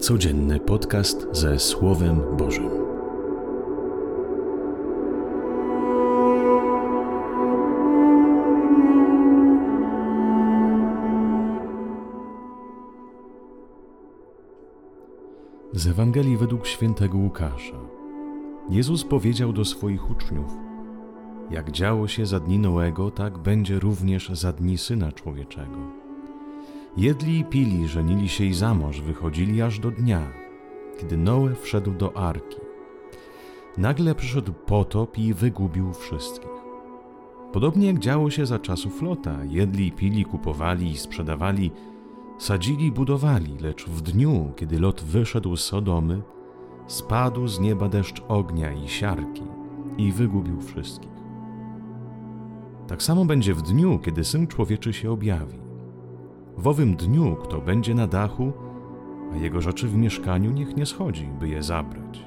Codzienny podcast ze Słowem Bożym. Z Ewangelii według świętego Łukasza. Jezus powiedział do swoich uczniów: Jak działo się za dni Noego, tak będzie również za dni syna człowieczego. Jedli i pili, żenili się i za mąż wychodzili aż do dnia, kiedy Noe wszedł do arki. Nagle przyszedł potop i wygubił wszystkich. Podobnie jak działo się za czasów Lota, jedli pili, kupowali i sprzedawali, sadzili i budowali, lecz w dniu, kiedy Lot wyszedł z Sodomy, spadł z nieba deszcz ognia i siarki i wygubił wszystkich. Tak samo będzie w dniu, kiedy Syn Człowieczy się objawi. W owym dniu, kto będzie na dachu, a jego rzeczy w mieszkaniu, niech nie schodzi, by je zabrać.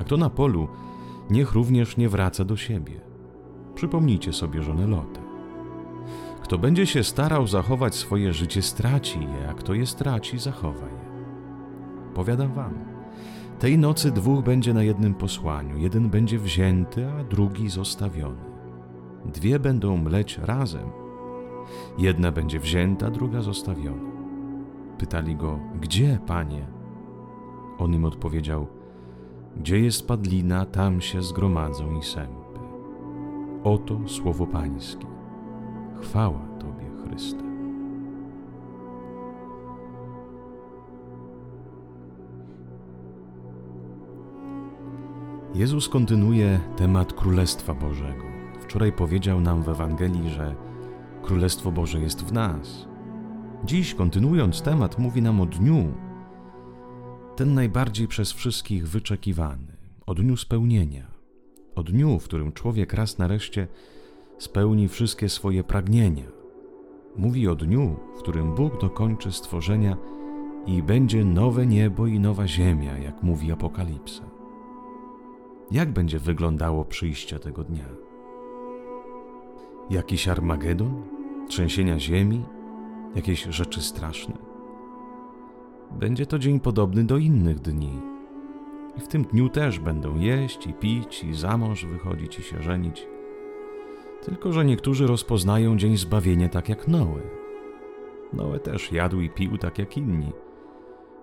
A kto na polu, niech również nie wraca do siebie. Przypomnijcie sobie żonę Lotę. Kto będzie się starał zachować swoje życie, straci je, a kto je straci, zachowa je. Powiadam wam, tej nocy dwóch będzie na jednym posłaniu, jeden będzie wzięty, a drugi zostawiony. Dwie będą mleć razem, Jedna będzie wzięta, druga zostawiona. Pytali go: Gdzie, panie? On im odpowiedział: Gdzie jest padlina, tam się zgromadzą i sępy. Oto słowo Pańskie. Chwała Tobie, Chryste. Jezus kontynuuje temat Królestwa Bożego. Wczoraj powiedział nam w Ewangelii, że Królestwo Boże jest w nas. Dziś, kontynuując temat, mówi nam o dniu, ten najbardziej przez wszystkich wyczekiwany, o dniu spełnienia, o dniu, w którym człowiek raz nareszcie spełni wszystkie swoje pragnienia. Mówi o dniu, w którym Bóg dokończy stworzenia i będzie nowe niebo i nowa ziemia, jak mówi Apokalipsa. Jak będzie wyglądało przyjście tego dnia? Jakiś Armagedon? Trzęsienia ziemi? Jakieś rzeczy straszne? Będzie to dzień podobny do innych dni. I w tym dniu też będą jeść i pić, i za mąż wychodzić i się żenić. Tylko, że niektórzy rozpoznają dzień zbawienia tak jak Noe. Noe też jadł i pił tak jak inni.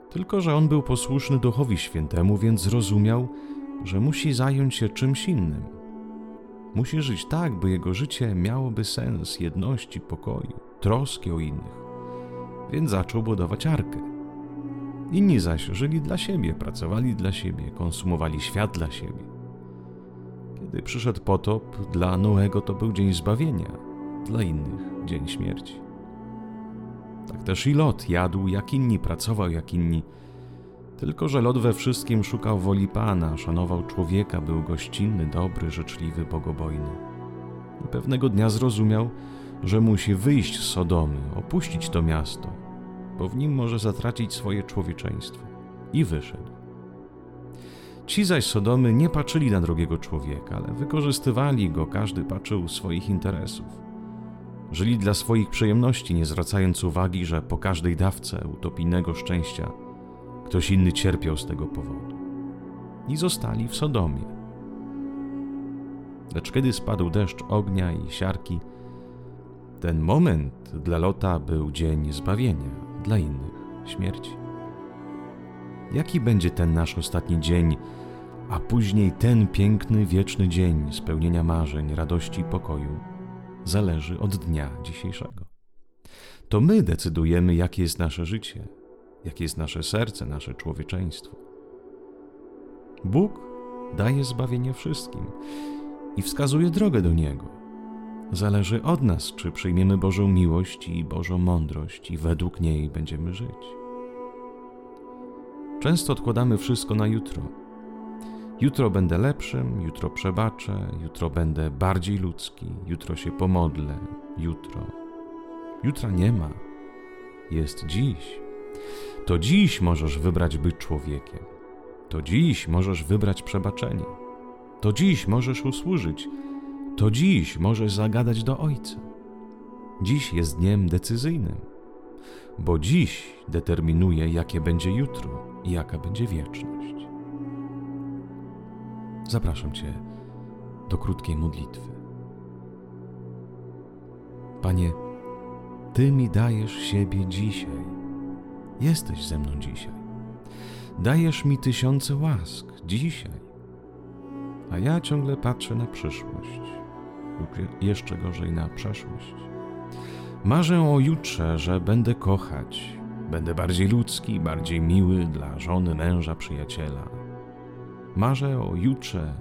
Tylko, że on był posłuszny Duchowi Świętemu, więc zrozumiał, że musi zająć się czymś innym – Musi żyć tak, by jego życie miałoby sens jedności, pokoju, troski o innych. Więc zaczął budować arkę. Inni zaś żyli dla siebie, pracowali dla siebie, konsumowali świat dla siebie. Kiedy przyszedł potop, dla Noego to był dzień zbawienia, dla innych dzień śmierci. Tak też i Lot jadł jak inni, pracował jak inni, tylko, że Lot we wszystkim szukał woli Pana, szanował człowieka, był gościnny, dobry, życzliwy, bogobojny. I pewnego dnia zrozumiał, że musi wyjść z Sodomy, opuścić to miasto, bo w nim może zatracić swoje człowieczeństwo. I wyszedł. Ci zaś Sodomy nie patrzyli na drugiego człowieka, ale wykorzystywali go, każdy patrzył swoich interesów. Żyli dla swoich przyjemności, nie zwracając uwagi, że po każdej dawce utopijnego szczęścia Ktoś inny cierpiał z tego powodu. I zostali w Sodomie. Lecz kiedy spadł deszcz ognia i siarki, ten moment dla Lota był dzień zbawienia, dla innych śmierci. Jaki będzie ten nasz ostatni dzień, a później ten piękny, wieczny dzień spełnienia marzeń, radości i pokoju, zależy od dnia dzisiejszego. To my decydujemy, jakie jest nasze życie, jakie jest nasze serce, nasze człowieczeństwo. Bóg daje zbawienie wszystkim i wskazuje drogę do Niego. Zależy od nas, czy przyjmiemy Bożą miłość i Bożą mądrość i według niej będziemy żyć. Często odkładamy wszystko na jutro. Jutro będę lepszym, jutro przebaczę, jutro będę bardziej ludzki, jutro się pomodlę, jutro. Jutra nie ma, jest dziś. To dziś możesz wybrać być człowiekiem. To dziś możesz wybrać przebaczenie. To dziś możesz usłużyć. To dziś możesz zagadać do Ojca. Dziś jest dniem decyzyjnym, bo dziś determinuje, jakie będzie jutro i jaka będzie wieczność. Zapraszam Cię do krótkiej modlitwy. Panie, Ty mi dajesz siebie dzisiaj. Jesteś ze mną dzisiaj. Dajesz mi tysiące łask dzisiaj. A ja ciągle patrzę na przyszłość, lub jeszcze gorzej na przeszłość. Marzę o jutrze, że będę kochać, będę bardziej ludzki, bardziej miły dla żony, męża, przyjaciela. Marzę o jutrze,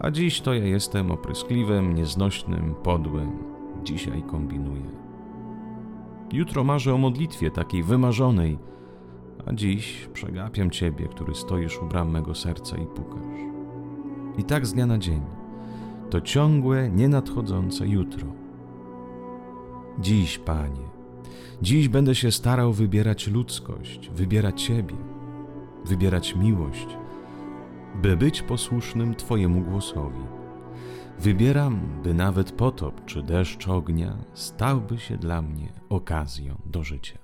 a dziś to ja jestem opryskliwym, nieznośnym, podłym. Dzisiaj kombinuję. Jutro marzę o modlitwie takiej wymarzonej, a dziś przegapiam Ciebie, który stoisz u bram mego serca i pukasz. I tak z dnia na dzień. To ciągłe, nienadchodzące jutro. Dziś, Panie, dziś będę się starał wybierać ludzkość, wybierać Ciebie, wybierać miłość, by być posłusznym Twojemu głosowi. Wybieram, by nawet potop czy deszcz ognia stałby się dla mnie okazją do życia.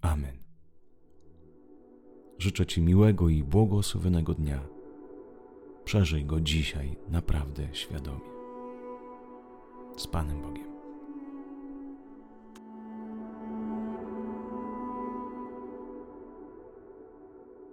Amen. Życzę Ci miłego i błogosławionego dnia. Przeżyj go dzisiaj naprawdę świadomie. Z Panem Bogiem.